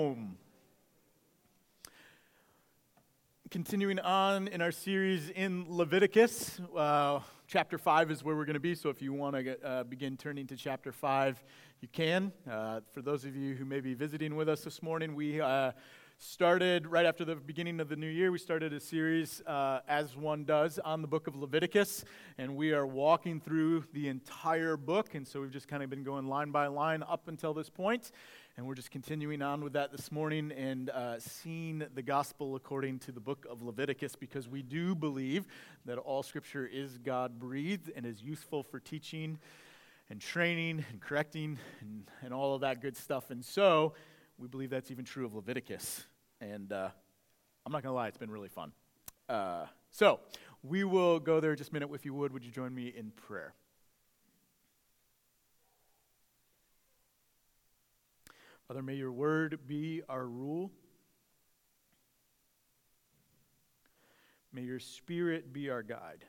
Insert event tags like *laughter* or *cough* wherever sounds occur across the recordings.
home. Continuing on in our series in Leviticus, uh, chapter 5 is where we're going to be. So if you want to uh, begin turning to chapter 5, you can. Uh, for those of you who may be visiting with us this morning, we uh, started right after the beginning of the new year. We started a series, uh, as one does, on the book of Leviticus, and we are walking through the entire book. And so we've just kind of been going line by line up until this point, and we're just continuing on with that this morning and uh, seeing the gospel according to the book of Leviticus, because we do believe that all Scripture is God breathed and is useful for teaching and training and correcting and, and all of that good stuff. And so we believe that's even true of Leviticus. And uh, I'm not going to lie, it's been really fun. Uh, so we will go there just a minute. If you would, would you join me in prayer? Father, may your word be our rule. May your spirit be our guide.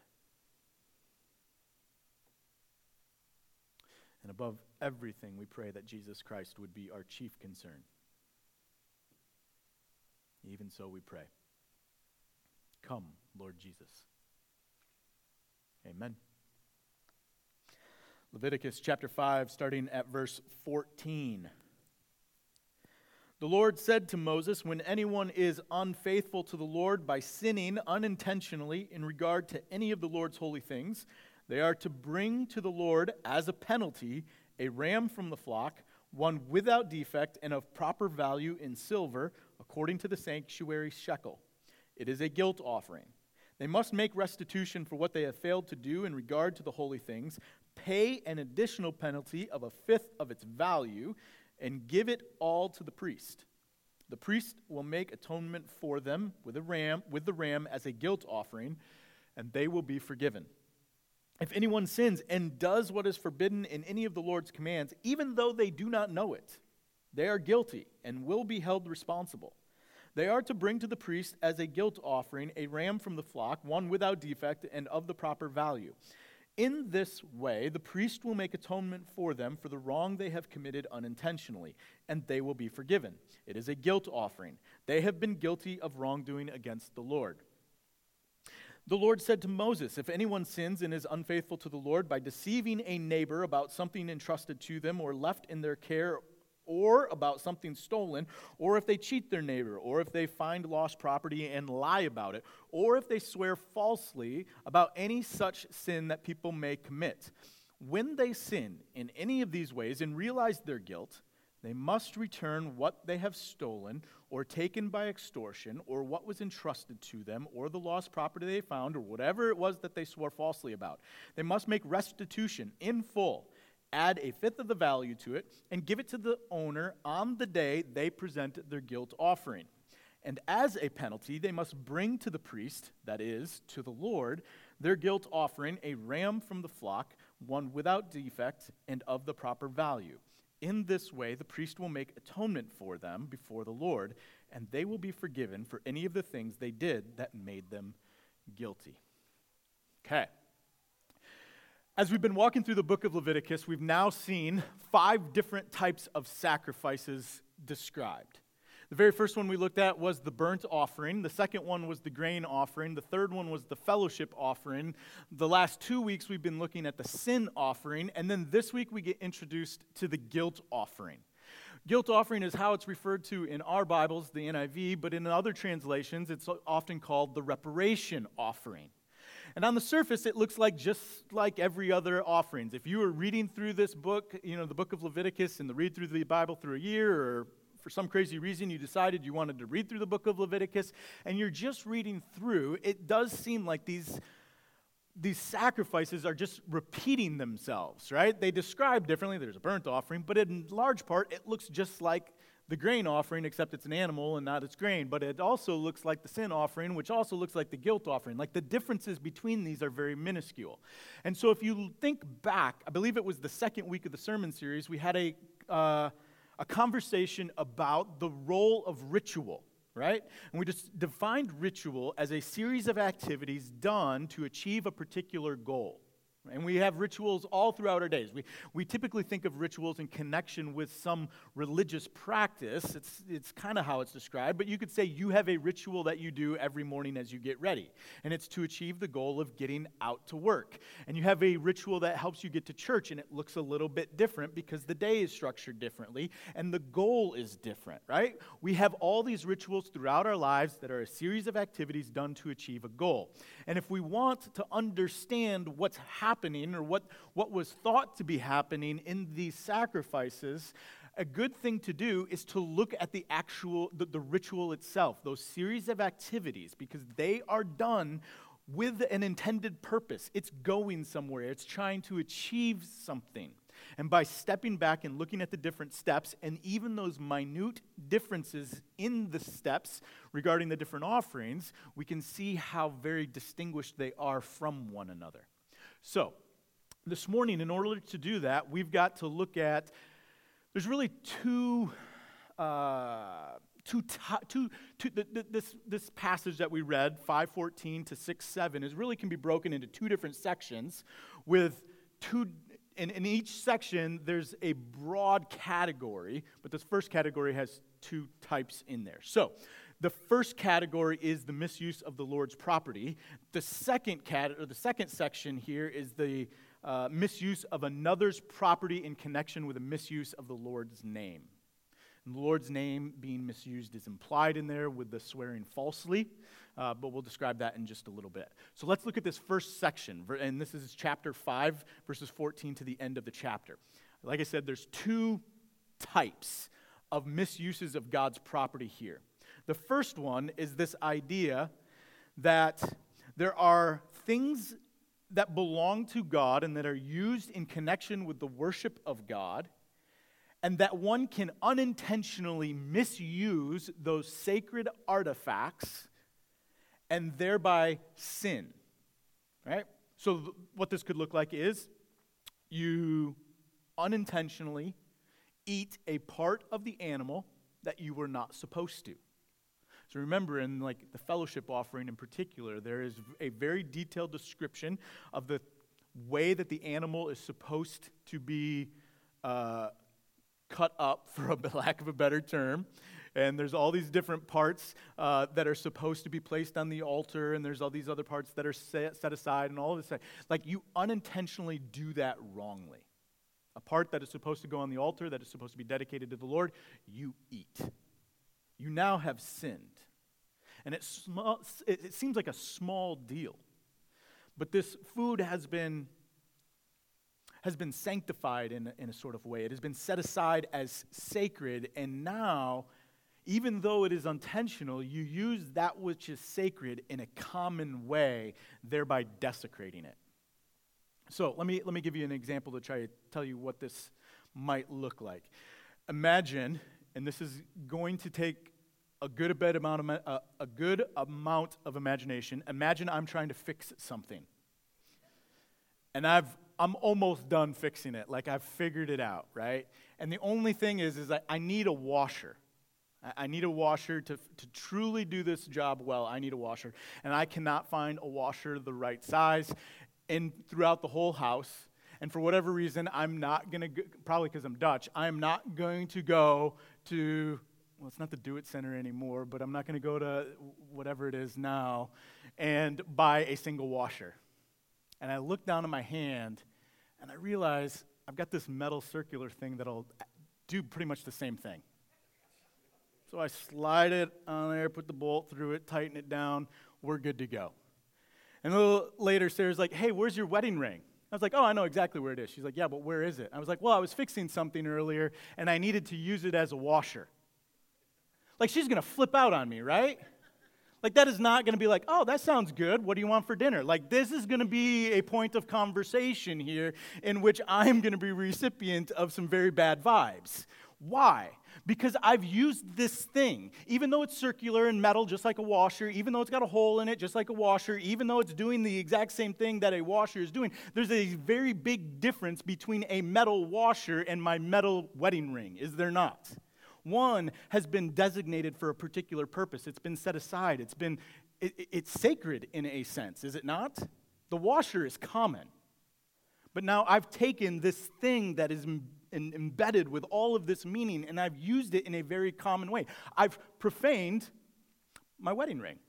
And above everything, we pray that Jesus Christ would be our chief concern. Even so, we pray. Come, Lord Jesus. Amen. Leviticus chapter 5, starting at verse 14. The Lord said to Moses, When anyone is unfaithful to the Lord by sinning unintentionally in regard to any of the Lord's holy things, they are to bring to the Lord as a penalty a ram from the flock, one without defect and of proper value in silver according to the sanctuary shekel. It is a guilt offering. They must make restitution for what they have failed to do in regard to the holy things, pay an additional penalty of a fifth of its value, and give it all to the priest. The priest will make atonement for them with a ram, with the ram as a guilt offering, and they will be forgiven. If anyone sins and does what is forbidden in any of the Lord's commands, even though they do not know it, they are guilty and will be held responsible. They are to bring to the priest as a guilt offering a ram from the flock, one without defect and of the proper value. In this way, the priest will make atonement for them for the wrong they have committed unintentionally, and they will be forgiven. It is a guilt offering. They have been guilty of wrongdoing against the Lord. The Lord said to Moses, If anyone sins and is unfaithful to the Lord by deceiving a neighbor about something entrusted to them or left in their care or about something stolen, or if they cheat their neighbor, or if they find lost property and lie about it, or if they swear falsely about any such sin that people may commit. When they sin in any of these ways and realize their guilt, they must return what they have stolen or taken by extortion, or what was entrusted to them, or the lost property they found, or whatever it was that they swore falsely about. They must make restitution in full add a fifth of the value to it, and give it to the owner on the day they present their guilt offering. And as a penalty, they must bring to the priest, that is, to the Lord, their guilt offering, a ram from the flock, one without defect and of the proper value. In this way, the priest will make atonement for them before the Lord, and they will be forgiven for any of the things they did that made them guilty. Okay. As we've been walking through the book of Leviticus, we've now seen five different types of sacrifices described. The very first one we looked at was the burnt offering. The second one was the grain offering. The third one was the fellowship offering. The last two weeks we've been looking at the sin offering. And then this week we get introduced to the guilt offering. Guilt offering is how it's referred to in our Bibles, the NIV, but in other translations it's often called the reparation offering. And on the surface, it looks like just like every other offerings. If you were reading through this book, you know, the book of Leviticus, and the read through the Bible through a year, or for some crazy reason you decided you wanted to read through the book of Leviticus, and you're just reading through, it does seem like these these sacrifices are just repeating themselves, right? They describe differently. There's a burnt offering, but in large part, it looks just like the grain offering, except it's an animal and not its grain. But it also looks like the sin offering, which also looks like the guilt offering. Like the differences between these are very minuscule. And so if you think back, I believe it was the second week of the sermon series, we had a, uh, a conversation about the role of ritual right? And we just defined ritual as a series of activities done to achieve a particular goal. And we have rituals all throughout our days. We, we typically think of rituals in connection with some religious practice. It's, it's kind of how it's described, but you could say you have a ritual that you do every morning as you get ready. And it's to achieve the goal of getting out to work. And you have a ritual that helps you get to church, and it looks a little bit different because the day is structured differently and the goal is different, right? We have all these rituals throughout our lives that are a series of activities done to achieve a goal. And if we want to understand what's happening, happening or what, what was thought to be happening in these sacrifices, a good thing to do is to look at the actual the, the ritual itself those series of activities because they are done with an intended purpose. It's going somewhere. It's trying to achieve something. And by stepping back and looking at the different steps and even those minute differences in the steps regarding the different offerings, we can see how very distinguished they are from one another. So, this morning, in order to do that, we've got to look at there's really two. Uh, two, two, two the, this, this passage that we read 514 to 6 7 is really can be broken into two different sections with two in, in each section there's a broad category but this first category has two types in there so the first category is the misuse of the Lord's property. The second, cat- or the second section here is the uh, misuse of another's property in connection with a misuse of the Lord's name. And the Lord's name being misused is implied in there with the swearing falsely, uh, but we'll describe that in just a little bit. So let's look at this first section, and this is chapter 5, verses 14 to the end of the chapter. Like I said, there's two types of misuses of God's property here. The first one is this idea that there are things that belong to God and that are used in connection with the worship of God, and that one can unintentionally misuse those sacred artifacts and thereby sin. Right? So, th- what this could look like is you unintentionally eat a part of the animal that you were not supposed to. So remember, in like the fellowship offering in particular, there is a very detailed description of the way that the animal is supposed to be uh, cut up, for a *laughs* lack of a better term. And there's all these different parts uh, that are supposed to be placed on the altar, and there's all these other parts that are set, set aside, and all of this. Like you unintentionally do that wrongly. A part that is supposed to go on the altar, that is supposed to be dedicated to the Lord, you eat you now have sinned. And it, sm- it seems like a small deal. But this food has been, has been sanctified in, in a sort of way. It has been set aside as sacred, and now, even though it is intentional, you use that which is sacred in a common way, thereby desecrating it. So let me, let me give you an example to try to tell you what this might look like. Imagine, and this is going to take a good, a amount of, a, uh, a good amount of imagination. Imagine I'm trying to fix something. And I've, I'm almost done fixing it. Like I've figured it out, right? And the only thing is, is I, I need a washer. I, I need a washer to, to truly do this job well. I need a washer. And I cannot find a washer the right size and throughout the whole house. And for whatever reason, I'm not going to, probably because I'm Dutch, I'm not going to go to well, it's not the Do It Center anymore, but I'm not going to go to whatever it is now and buy a single washer. And I look down at my hand and I realize I've got this metal circular thing that'll do pretty much the same thing. So I slide it on there, put the bolt through it, tighten it down, we're good to go. And a little later, Sarah's like, hey, where's your wedding ring? I was like, oh, I know exactly where it is. She's like, yeah, but where is it? I was like, well, I was fixing something earlier and I needed to use it as a washer. Like, she's going to flip out on me, right? Like, that is not going to be like, oh, that sounds good. What do you want for dinner? Like, this is going to be a point of conversation here in which I'm going to be recipient of some very bad vibes. Why? Because I've used this thing, even though it's circular and metal, just like a washer, even though it's got a hole in it, just like a washer, even though it's doing the exact same thing that a washer is doing, there's a very big difference between a metal washer and my metal wedding ring, is there not? One has been designated for a particular purpose, it's been set aside, it's, been, it, it's sacred in a sense, is it not? The washer is common. But now I've taken this thing that is embedded with all of this meaning and I've used it in a very common way. I've profaned my wedding ring.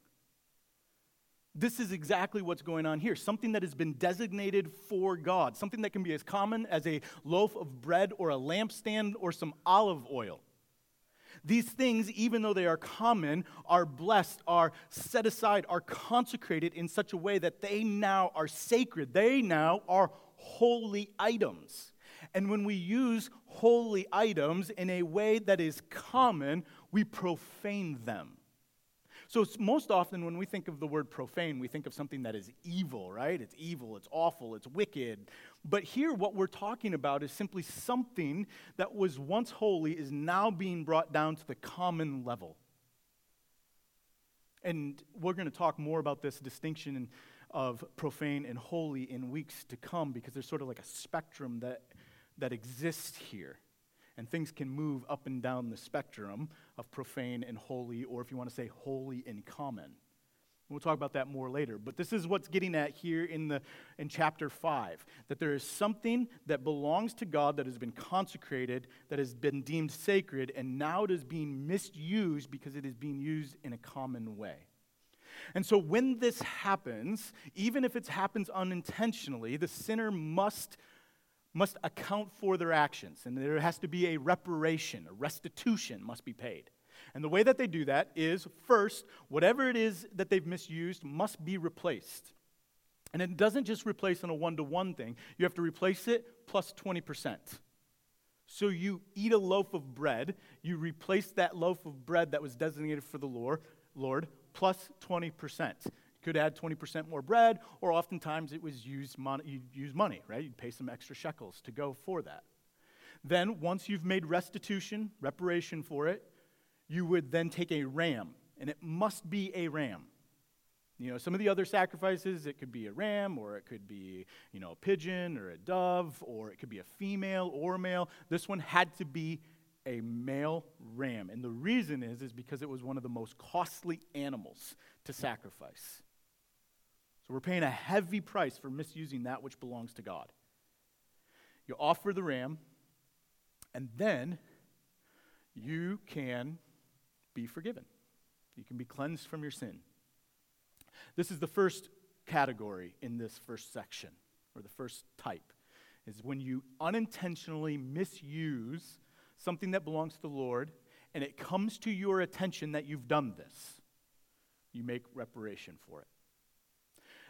This is exactly what's going on here. Something that has been designated for God, something that can be as common as a loaf of bread or a lampstand or some olive oil. These things, even though they are common, are blessed, are set aside, are consecrated in such a way that they now are sacred. They now are holy items. And when we use holy items in a way that is common, we profane them. So, most often when we think of the word profane, we think of something that is evil, right? It's evil, it's awful, it's wicked. But here, what we're talking about is simply something that was once holy is now being brought down to the common level. And we're going to talk more about this distinction of profane and holy in weeks to come because there's sort of like a spectrum that, that exists here and things can move up and down the spectrum of profane and holy, or if you want to say holy and common. We'll talk about that more later. But this is what's getting at here in, the, in chapter 5 that there is something that belongs to God that has been consecrated, that has been deemed sacred, and now it is being misused because it is being used in a common way. And so when this happens, even if it happens unintentionally, the sinner must must account for their actions, and there has to be a reparation, a restitution must be paid. And the way that they do that is first, whatever it is that they've misused must be replaced. And it doesn't just replace on a one to one thing, you have to replace it plus 20%. So you eat a loaf of bread, you replace that loaf of bread that was designated for the Lord, Lord plus 20% could add 20% more bread, or oftentimes it was used money, you'd use money, right? You'd pay some extra shekels to go for that. Then, once you've made restitution, reparation for it, you would then take a ram, and it must be a ram. You know, some of the other sacrifices, it could be a ram, or it could be, you know, a pigeon, or a dove, or it could be a female or a male. This one had to be a male ram. And the reason is, is because it was one of the most costly animals to sacrifice. So we're paying a heavy price for misusing that which belongs to God. You offer the ram, and then you can be forgiven. You can be cleansed from your sin. This is the first category in this first section, or the first type, is when you unintentionally misuse something that belongs to the Lord, and it comes to your attention that you've done this. You make reparation for it.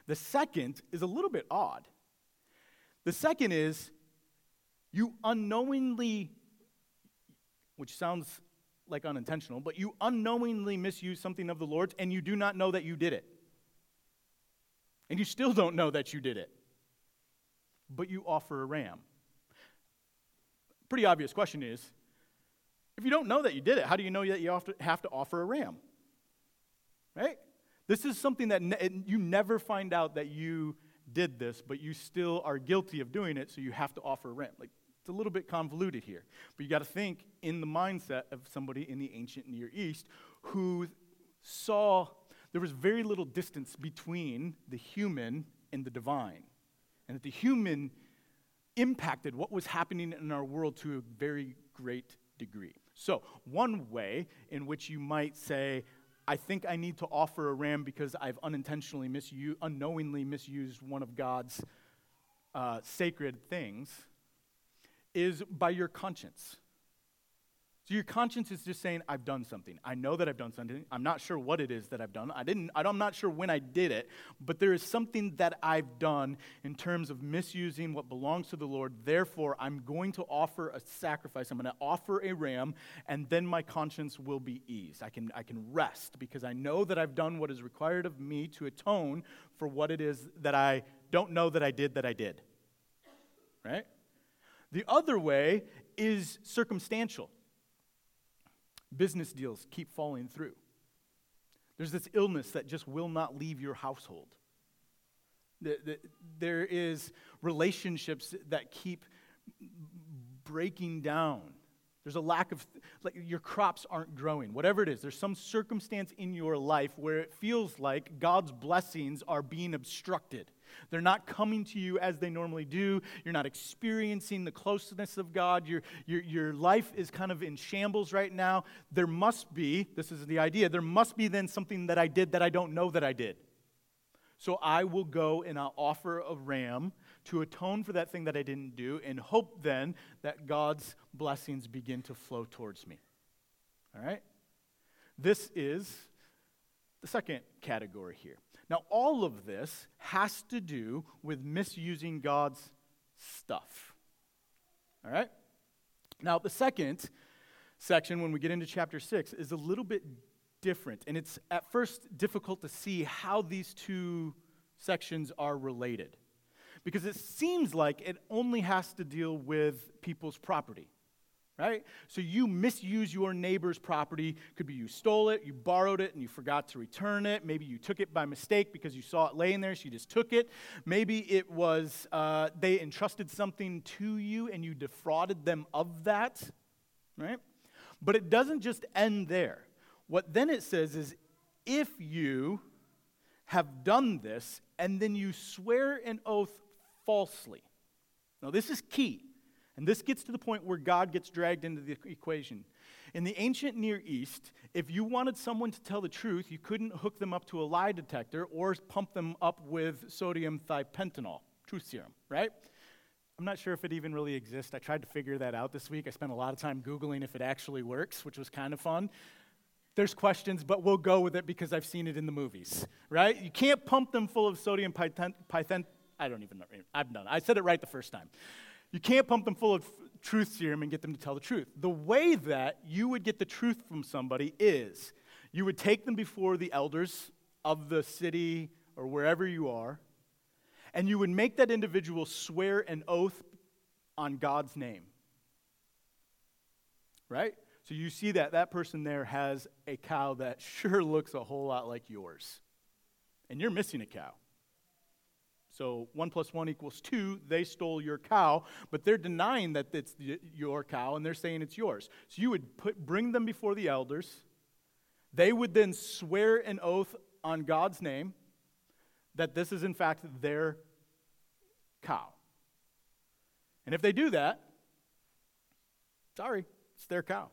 The second is a little bit odd. The second is you unknowingly, which sounds like unintentional, but you unknowingly misuse something of the Lord's and you do not know that you did it. And you still don't know that you did it. But you offer a ram. Pretty obvious question is if you don't know that you did it, how do you know that you have to offer a ram? Right? This is something that ne- you never find out that you did this, but you still are guilty of doing it, so you have to offer rent. Like, it's a little bit convoluted here. But you got to think in the mindset of somebody in the ancient Near East who saw there was very little distance between the human and the divine. And that the human impacted what was happening in our world to a very great degree. So, one way in which you might say, I think I need to offer a ram because I've unintentionally misused, unknowingly misused one of God's uh, sacred things, is by your conscience. So your conscience is just saying, I've done something. I know that I've done something. I'm not sure what it is that I've done. I didn't, I'm not sure when I did it, but there is something that I've done in terms of misusing what belongs to the Lord. Therefore, I'm going to offer a sacrifice. I'm going to offer a ram, and then my conscience will be eased. I can, I can rest because I know that I've done what is required of me to atone for what it is that I don't know that I did that I did. Right? The other way is circumstantial business deals keep falling through. There's this illness that just will not leave your household. There is relationships that keep breaking down. There's a lack of, like, your crops aren't growing. Whatever it is, there's some circumstance in your life where it feels like God's blessings are being obstructed. They're not coming to you as they normally do. You're not experiencing the closeness of God. Your, your, your life is kind of in shambles right now. There must be, this is the idea, there must be then something that I did that I don't know that I did. So I will go and I'll offer a ram to atone for that thing that I didn't do and hope then that God's blessings begin to flow towards me. All right? This is the second category here. Now, all of this has to do with misusing God's stuff. All right? Now, the second section, when we get into chapter 6, is a little bit different. And it's at first difficult to see how these two sections are related. Because it seems like it only has to deal with people's property right? So you misuse your neighbor's property. Could be you stole it, you borrowed it, and you forgot to return it. Maybe you took it by mistake because you saw it laying there, so you just took it. Maybe it was uh, they entrusted something to you and you defrauded them of that, right? But it doesn't just end there. What then it says is if you have done this and then you swear an oath falsely. Now, this is key and this gets to the point where God gets dragged into the equation. In the ancient Near East, if you wanted someone to tell the truth, you couldn't hook them up to a lie detector or pump them up with sodium thiopental, truth serum, right? I'm not sure if it even really exists. I tried to figure that out this week. I spent a lot of time Googling if it actually works, which was kind of fun. There's questions, but we'll go with it because I've seen it in the movies, right? You can't pump them full of sodium pythent. I don't even know. I've done it. I said it right the first time. You can't pump them full of truth serum and get them to tell the truth. The way that you would get the truth from somebody is you would take them before the elders of the city or wherever you are, and you would make that individual swear an oath on God's name. Right? So you see that that person there has a cow that *laughs* sure looks a whole lot like yours. And you're missing a cow. So one plus one equals two. They stole your cow, but they're denying that it's your cow and they're saying it's yours. So you would put, bring them before the elders. They would then swear an oath on God's name that this is in fact their cow. And if they do that, sorry, it's their cow.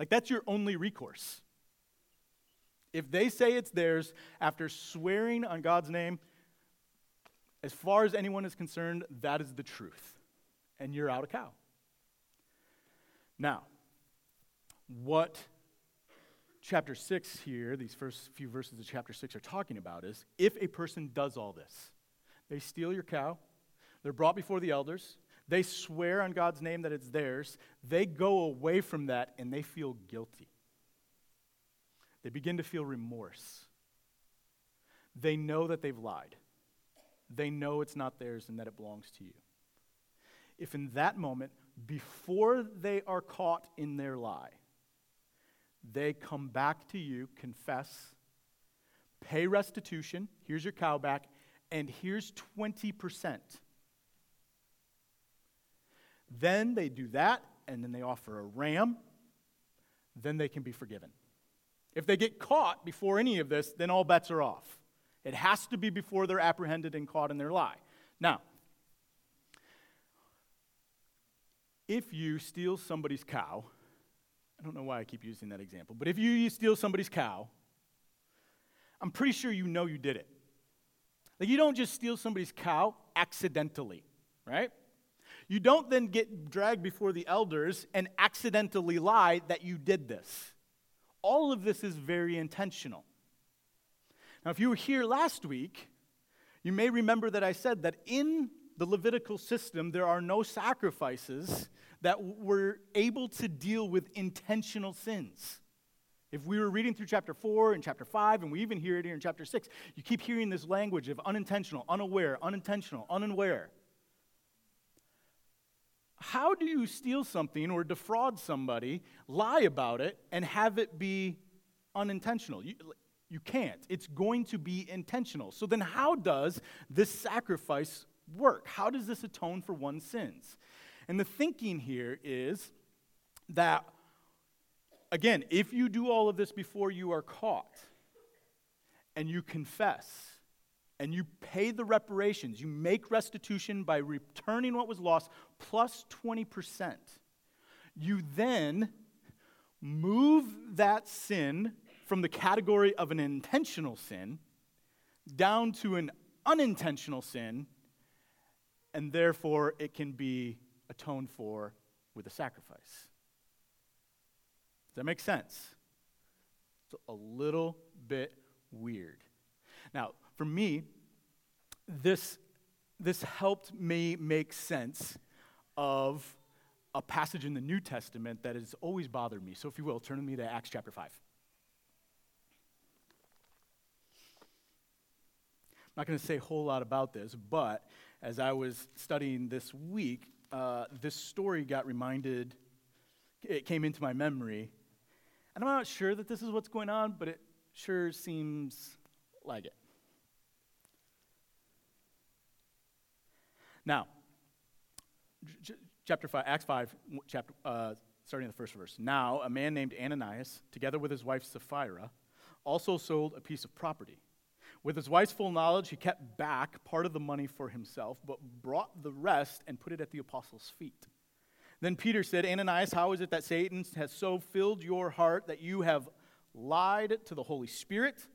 Like that's your only recourse. If they say it's theirs after swearing on God's name, as far as anyone is concerned, that is the truth. And you're out a cow. Now, what chapter 6 here, these first few verses of chapter 6 are talking about is if a person does all this, they steal your cow, they're brought before the elders, they swear on God's name that it's theirs, they go away from that and they feel guilty. They begin to feel remorse. They know that they've lied they know it's not theirs and that it belongs to you. If in that moment, before they are caught in their lie, they come back to you, confess, pay restitution, here's your cow back, and here's 20%. Then they do that, and then they offer a ram, then they can be forgiven. If they get caught before any of this, then all bets are off. It has to be before they're apprehended and caught in their lie. Now, if you steal somebody's cow, I don't know why I keep using that example, but if you steal somebody's cow, I'm pretty sure you know you did it. Like, you don't just steal somebody's cow accidentally, right? You don't then get dragged before the elders and accidentally lie that you did this. All of this is very intentional. Now, if you were here last week, you may remember that I said that in the Levitical system, there are no sacrifices that were able to deal with intentional sins. If we were reading through chapter 4 and chapter 5, and we even hear it here in chapter 6, you keep hearing this language of unintentional, unaware, unintentional, unaware. How do you steal something or defraud somebody, lie about it, and have it be unintentional? You, you can't. It's going to be intentional. So then, how does this sacrifice work? How does this atone for one's sins? And the thinking here is that, again, if you do all of this before you are caught and you confess and you pay the reparations, you make restitution by returning what was lost plus 20%, you then move that sin from the category of an intentional sin down to an unintentional sin, and therefore it can be atoned for with a sacrifice. Does that make sense? It's a little bit weird. Now, for me, this, this helped me make sense of a passage in the New Testament that has always bothered me. So, if you will, turn with me to Acts chapter 5. I'm not going to say a whole lot about this, but as I was studying this week, uh, this story got reminded, it came into my memory. And I'm not sure that this is what's going on, but it sure seems like it. Now, chapter 5, Acts 5, chapter, uh, starting in the first verse. Now, a man named Ananias, together with his wife Sapphira, also sold a piece of property. With his wife's full knowledge, he kept back part of the money for himself, but brought the rest and put it at the apostles' feet. Then Peter said, Ananias, how is it that Satan has so filled your heart that you have lied to the Holy Spirit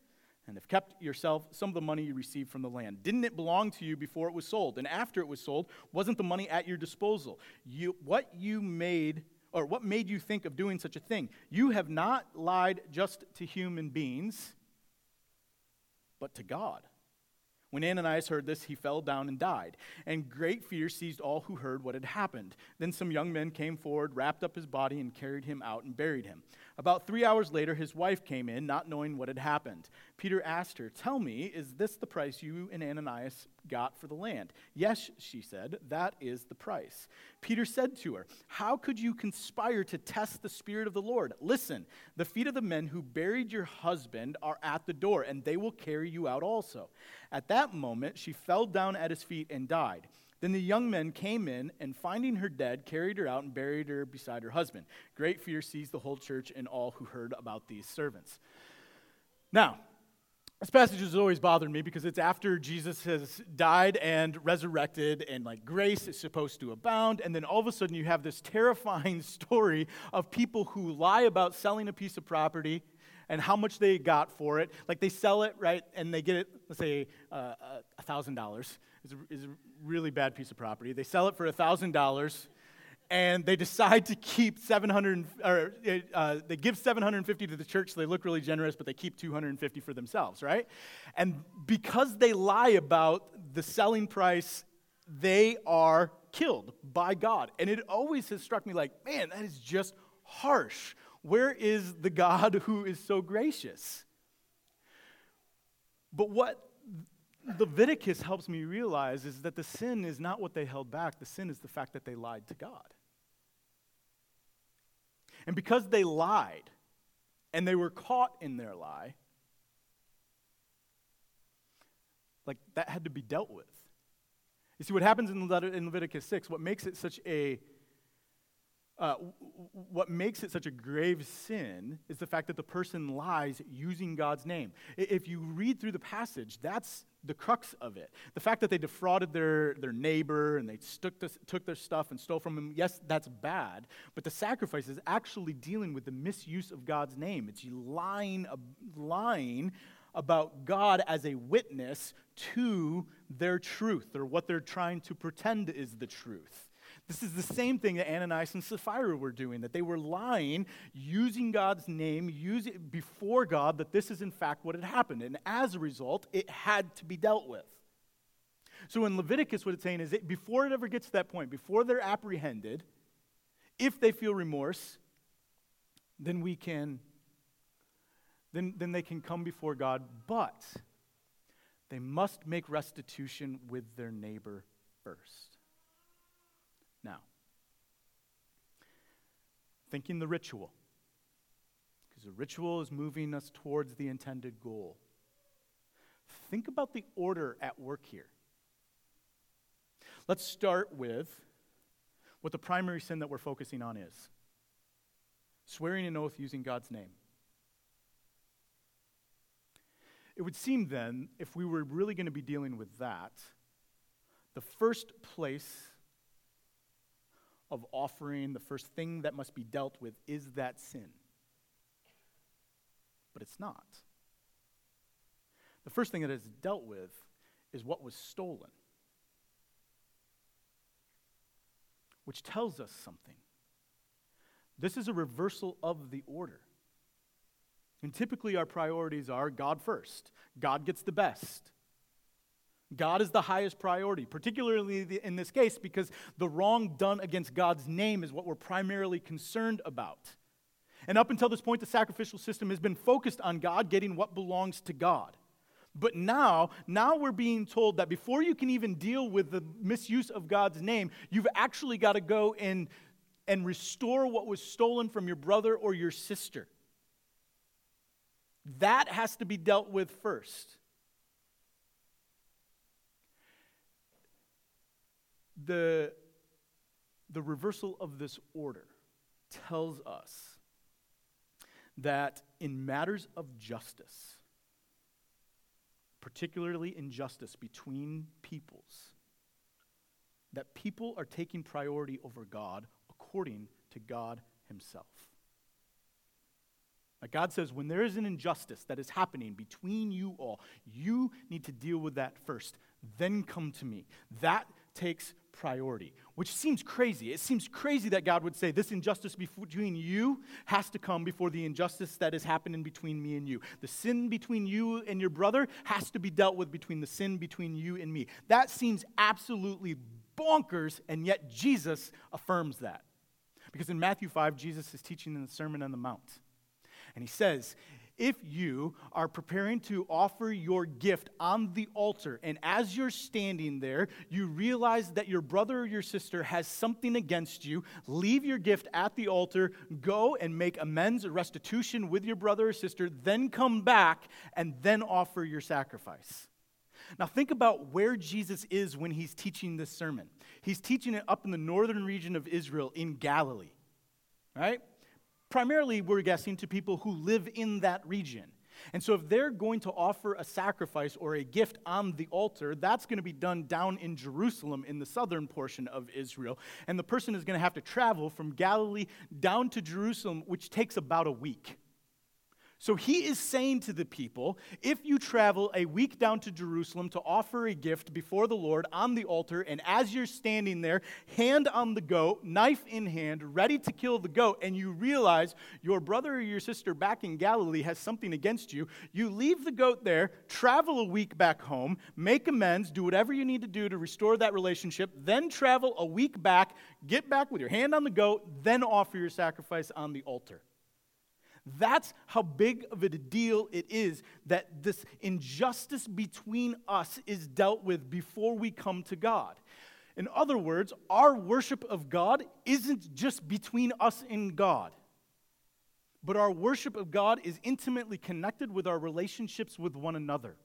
and have kept yourself some of the money you received from the land. Didn't it belong to you before it was sold? And after it was sold, wasn't the money at your disposal? You, what you made, or what made you think of doing such a thing? You have not lied just to human beings, but to God. When Ananias heard this, he fell down and died. And great fear seized all who heard what had happened. Then some young men came forward, wrapped up his body, and carried him out and buried him. About three hours later, his wife came in, not knowing what had happened. Peter asked her, Tell me, is this the price you and Ananias got for the land? Yes, she said, that is the price. Peter said to her, How could you conspire to test the Spirit of the Lord? Listen, the feet of the men who buried your husband are at the door, and they will carry you out also. At that moment, she fell down at his feet and died. Then the young men came in and, finding her dead, carried her out and buried her beside her husband. Great fear seized the whole church and all who heard about these servants. Now, this passage has always bothered me because it's after Jesus has died and resurrected, and like grace is supposed to abound. And then all of a sudden, you have this terrifying *laughs* story of people who lie about selling a piece of property and how much they got for it. Like they sell it, right, and they get it, let's say, uh, $1,000 is a, is a really bad piece of property. They sell it for $1,000 and they decide to keep 700 or uh, they give 750 to the church so they look really generous but they keep 250 for themselves right? And because they lie about the selling price they are killed by god. And it always has struck me like man that is just harsh. Where is the god who is so gracious? But what Leviticus helps me realize is that the sin is not what they held back, the sin is the fact that they lied to God. And because they lied and they were caught in their lie, like that had to be dealt with. You see, what happens in, Leviticus 6, what makes it such a uh, what makes it such a grave sin is the fact that the person lies using God's name. If you read through the passage, that's the crux of it. The fact that they defrauded their, their neighbor and they took, took their stuff and stole from him, yes, that's bad. But the sacrifice is actually dealing with the misuse of God's name. It's lying, lying about God as a witness to their truth or what they're trying to pretend is the truth. This is the same thing that Ananias and Sapphira were doing, that they were lying, using God's name, using before God that this is in fact what had happened. And as a result, it had to be dealt with. So in Leviticus, what it's saying is that before it ever gets to that point, before they're apprehended, if they feel remorse, then we can, then, then they can come before God, but they must make restitution with their neighbor first. Now, thinking the ritual, because the ritual is moving us towards the intended goal. Think about the order at work here. Let's start with what the primary sin that we're focusing on is swearing an oath using God's name. It would seem then, if we were really going to be dealing with that, the first place of offering, the first thing that must be dealt with is that sin. But it's not. The first thing that is dealt with is what was stolen, which tells us something. This is a reversal of the order. And typically, our priorities are God first, God gets the best. God is the highest priority, particularly in this case, because the wrong done against God's name is what we're primarily concerned about. And up until this point, the sacrificial system has been focused on God getting what belongs to God. But now, now we're being told that before you can even deal with the misuse of God's name, you've actually got to go and, and restore what was stolen from your brother or your sister. That has to be dealt with first. The, the reversal of this order tells us that in matters of justice, particularly injustice between peoples, that people are taking priority over God according to God Himself. Like God says, when there is an injustice that is happening between you all, you need to deal with that first. Then come to me. That takes priority, which seems crazy. It seems crazy that God would say this injustice between you has to come before the injustice that is happening between me and you. The sin between you and your brother has to be dealt with between the sin between you and me. That seems absolutely bonkers, and yet Jesus affirms that. Because in Matthew 5, Jesus is teaching in the Sermon on the Mount. And he says, if you are preparing to offer your gift on the altar, and as you're standing there, you realize that your brother or your sister has something against you, leave your gift at the altar, go and make amends or restitution with your brother or sister, then come back and then offer your sacrifice. Now, think about where Jesus is when he's teaching this sermon. He's teaching it up in the northern region of Israel in Galilee, right? Primarily, we're guessing, to people who live in that region. And so, if they're going to offer a sacrifice or a gift on the altar, that's going to be done down in Jerusalem in the southern portion of Israel. And the person is going to have to travel from Galilee down to Jerusalem, which takes about a week. So he is saying to the people if you travel a week down to Jerusalem to offer a gift before the Lord on the altar, and as you're standing there, hand on the goat, knife in hand, ready to kill the goat, and you realize your brother or your sister back in Galilee has something against you, you leave the goat there, travel a week back home, make amends, do whatever you need to do to restore that relationship, then travel a week back, get back with your hand on the goat, then offer your sacrifice on the altar. That's how big of a deal it is that this injustice between us is dealt with before we come to God. In other words, our worship of God isn't just between us and God, but our worship of God is intimately connected with our relationships with one another.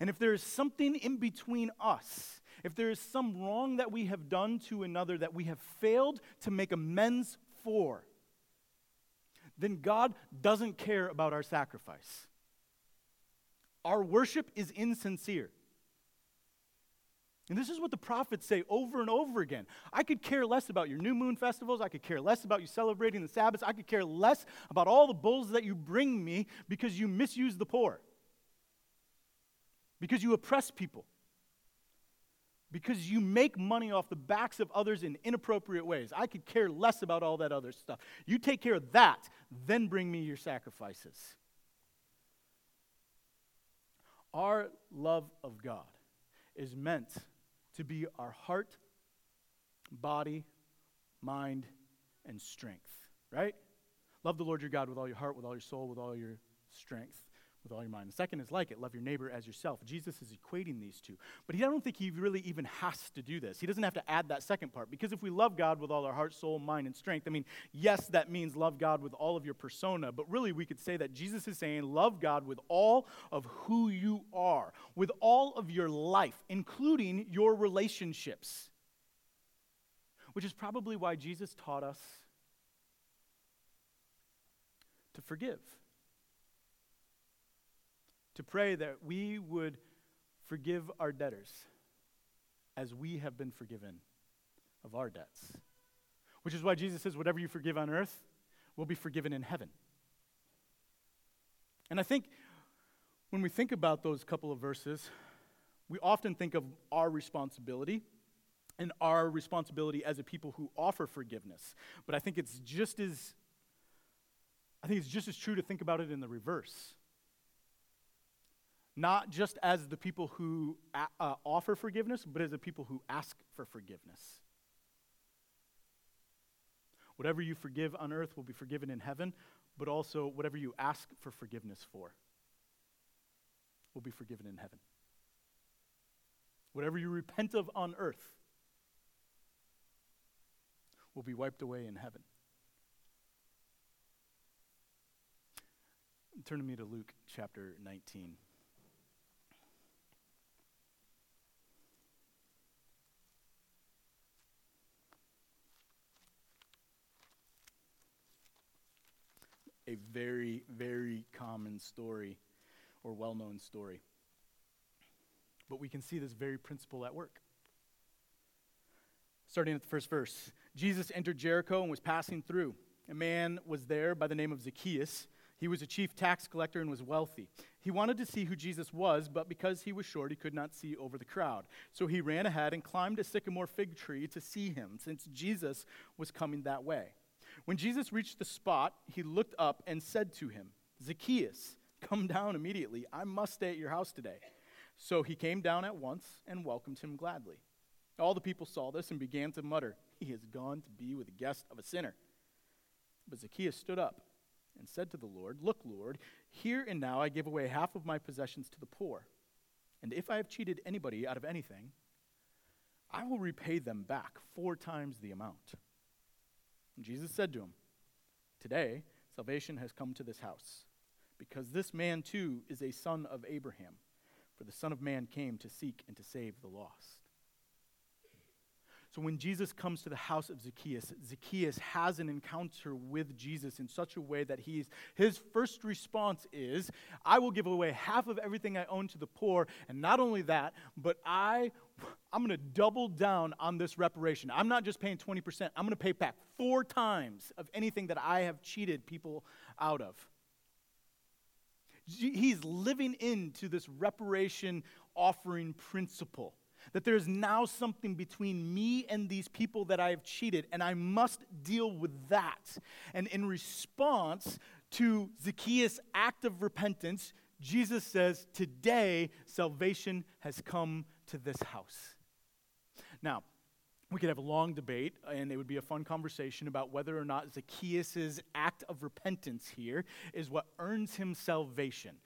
And if there is something in between us, if there is some wrong that we have done to another that we have failed to make amends for, then God doesn't care about our sacrifice. Our worship is insincere. And this is what the prophets say over and over again. I could care less about your new moon festivals. I could care less about you celebrating the Sabbaths. I could care less about all the bulls that you bring me because you misuse the poor, because you oppress people because you make money off the backs of others in inappropriate ways. I could care less about all that other stuff. You take care of that, then bring me your sacrifices. Our love of God is meant to be our heart, body, mind, and strength, right? Love the Lord your God with all your heart, with all your soul, with all your strength with all your mind. The second is like it love your neighbor as yourself. Jesus is equating these two. But he, I don't think he really even has to do this. He doesn't have to add that second part because if we love God with all our heart, soul, mind, and strength, I mean, yes, that means love God with all of your persona, but really we could say that Jesus is saying love God with all of who you are, with all of your life, including your relationships. Which is probably why Jesus taught us to forgive. To pray that we would forgive our debtors as we have been forgiven of our debts. Which is why Jesus says, whatever you forgive on earth will be forgiven in heaven. And I think when we think about those couple of verses, we often think of our responsibility and our responsibility as a people who offer forgiveness. But I think it's just as I think it's just as true to think about it in the reverse. Not just as the people who uh, offer forgiveness, but as the people who ask for forgiveness. Whatever you forgive on earth will be forgiven in heaven, but also whatever you ask for forgiveness for will be forgiven in heaven. Whatever you repent of on earth will be wiped away in heaven. Turn to me to Luke chapter 19. Very, very common story or well known story. But we can see this very principle at work. Starting at the first verse Jesus entered Jericho and was passing through. A man was there by the name of Zacchaeus. He was a chief tax collector and was wealthy. He wanted to see who Jesus was, but because he was short, he could not see over the crowd. So he ran ahead and climbed a sycamore fig tree to see him, since Jesus was coming that way. When Jesus reached the spot, he looked up and said to him, Zacchaeus, come down immediately. I must stay at your house today. So he came down at once and welcomed him gladly. All the people saw this and began to mutter, He has gone to be with the guest of a sinner. But Zacchaeus stood up and said to the Lord, Look, Lord, here and now I give away half of my possessions to the poor. And if I have cheated anybody out of anything, I will repay them back four times the amount. Jesus said to him, Today salvation has come to this house, because this man too is a son of Abraham. For the Son of Man came to seek and to save the lost. So when Jesus comes to the house of Zacchaeus, Zacchaeus has an encounter with Jesus in such a way that he's, his first response is, I will give away half of everything I own to the poor. And not only that, but I, I'm going to double down on this reparation. I'm not just paying 20%, I'm going to pay back four times of anything that I have cheated people out of. He's living into this reparation offering principle that there's now something between me and these people that I have cheated, and I must deal with that. And in response to Zacchaeus' act of repentance, Jesus says, Today salvation has come to this house. Now, we could have a long debate, and it would be a fun conversation about whether or not Zacchaeus' act of repentance here is what earns him salvation.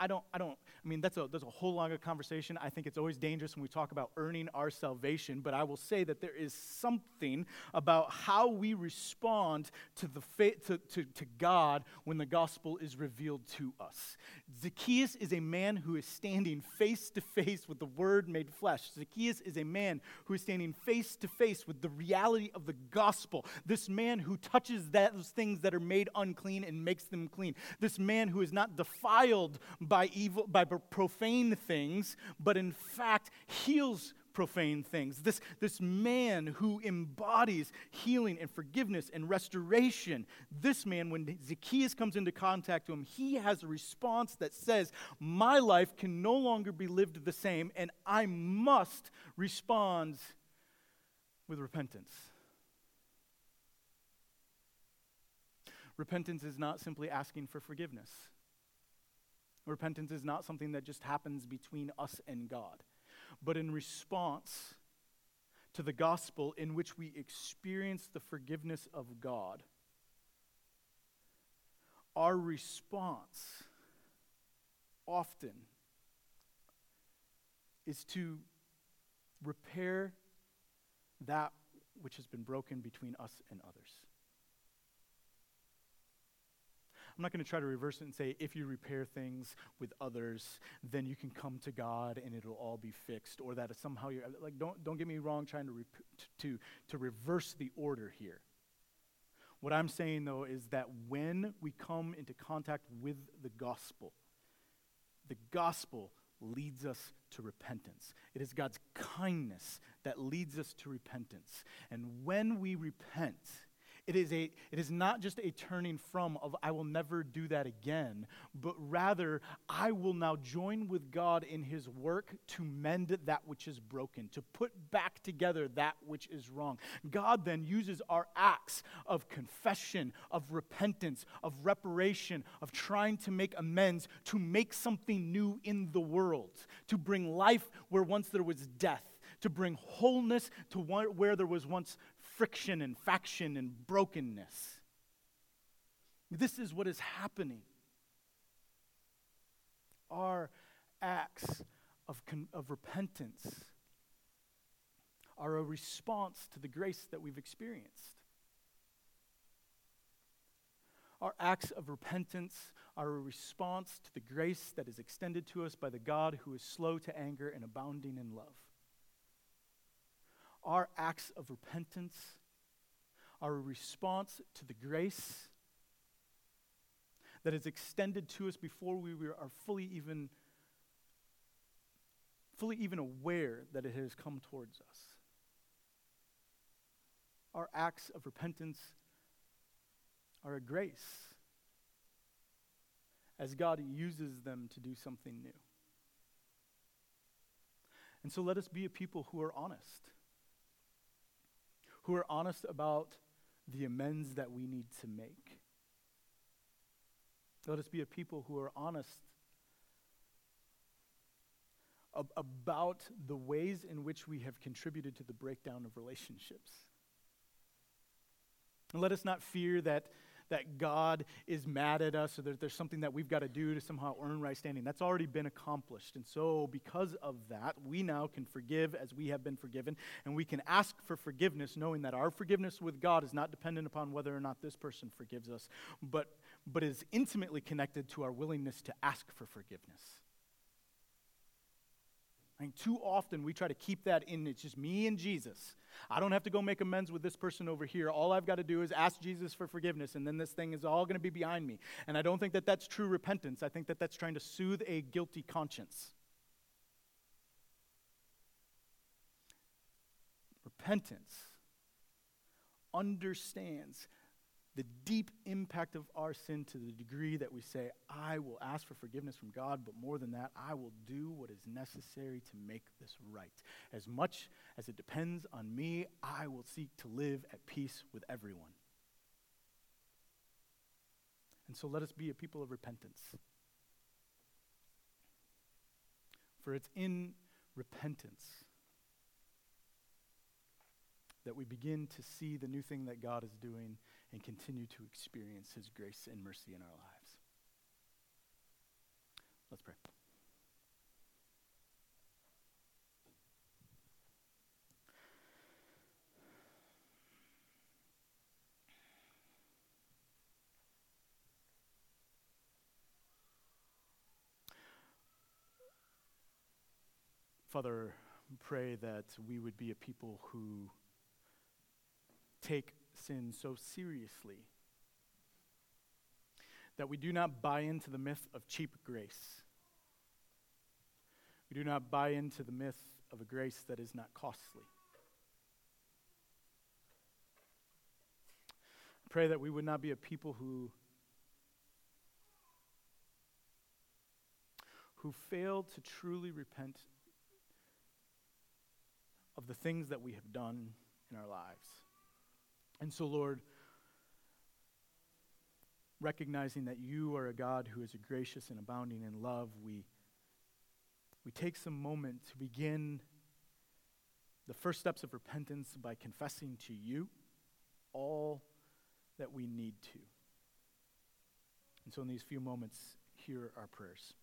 I don't, I don't, I mean, that's a, that's a whole longer conversation. I think it's always dangerous when we talk about earning our salvation, but I will say that there is something about how we respond to, the fa- to, to, to God when the gospel is revealed to us. Zacchaeus is a man who is standing face to face with the Word made flesh. Zacchaeus is a man who is standing face to face with the reality of the gospel. This man who touches those things that are made unclean and makes them clean. This man who is not defiled by evil, by profane things, but in fact heals profane things. This, this man who embodies healing and forgiveness and restoration. This man, when Zacchaeus comes into contact with him, he has a response that says, My life can no longer be lived the same, and I must respond with repentance. Repentance is not simply asking for forgiveness. Repentance is not something that just happens between us and God, but in response to the gospel in which we experience the forgiveness of God, our response often is to repair that which has been broken between us and others. I'm not going to try to reverse it and say, if you repair things with others, then you can come to God and it'll all be fixed, or that somehow you're like, don't, don't get me wrong, trying to, rep- to, to reverse the order here. What I'm saying, though, is that when we come into contact with the gospel, The gospel leads us to repentance. It is God's kindness that leads us to repentance. And when we repent, it is, a, it is not just a turning from of I will never do that again, but rather I will now join with God in his work to mend that which is broken, to put back together that which is wrong. God then uses our acts of confession, of repentance, of reparation, of trying to make amends to make something new in the world, to bring life where once there was death to bring wholeness to where there was once friction and faction and brokenness. This is what is happening. Our acts of, con- of repentance are a response to the grace that we've experienced. Our acts of repentance are a response to the grace that is extended to us by the God who is slow to anger and abounding in love our acts of repentance are a response to the grace that is extended to us before we are fully even fully even aware that it has come towards us. Our acts of repentance are a grace as God uses them to do something new. And so let us be a people who are honest who are honest about the amends that we need to make. Let us be a people who are honest ab- about the ways in which we have contributed to the breakdown of relationships. And let us not fear that that God is mad at us or that there's something that we've got to do to somehow earn right standing. That's already been accomplished. And so, because of that, we now can forgive as we have been forgiven, and we can ask for forgiveness, knowing that our forgiveness with God is not dependent upon whether or not this person forgives us, but, but is intimately connected to our willingness to ask for forgiveness. I too often we try to keep that in, it's just me and Jesus. I don't have to go make amends with this person over here. All I've got to do is ask Jesus for forgiveness, and then this thing is all going to be behind me. And I don't think that that's true repentance. I think that that's trying to soothe a guilty conscience. Repentance understands the deep impact of our sin to the degree that we say, I will ask for forgiveness from God, but more than that, I will do what is necessary to make this right. As much as it depends on me, I will seek to live at peace with everyone. And so let us be a people of repentance. For it's in repentance that we begin to see the new thing that God is doing and continue to experience His grace and mercy in our lives. Let's pray. Father, pray that we would be a people who take sin so seriously that we do not buy into the myth of cheap grace. We do not buy into the myth of a grace that is not costly. Pray that we would not be a people who who fail to truly repent of the things that we have done in our lives. And so, Lord, recognizing that you are a God who is gracious and abounding in love, we, we take some moment to begin the first steps of repentance by confessing to you all that we need to. And so, in these few moments, hear our prayers.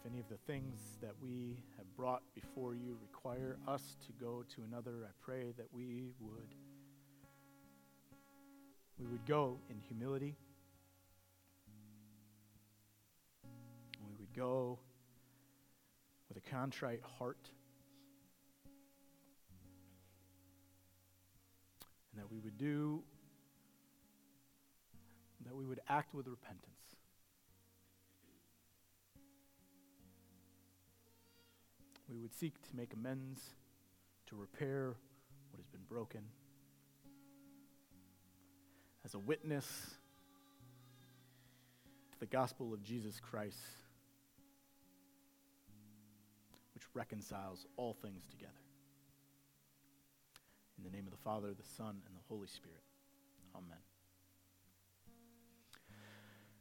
If any of the things that we have brought before you require us to go to another, I pray that we would we would go in humility. We would go with a contrite heart. And that we would do that we would act with repentance. We would seek to make amends, to repair what has been broken. As a witness to the gospel of Jesus Christ, which reconciles all things together. In the name of the Father, the Son, and the Holy Spirit. Amen.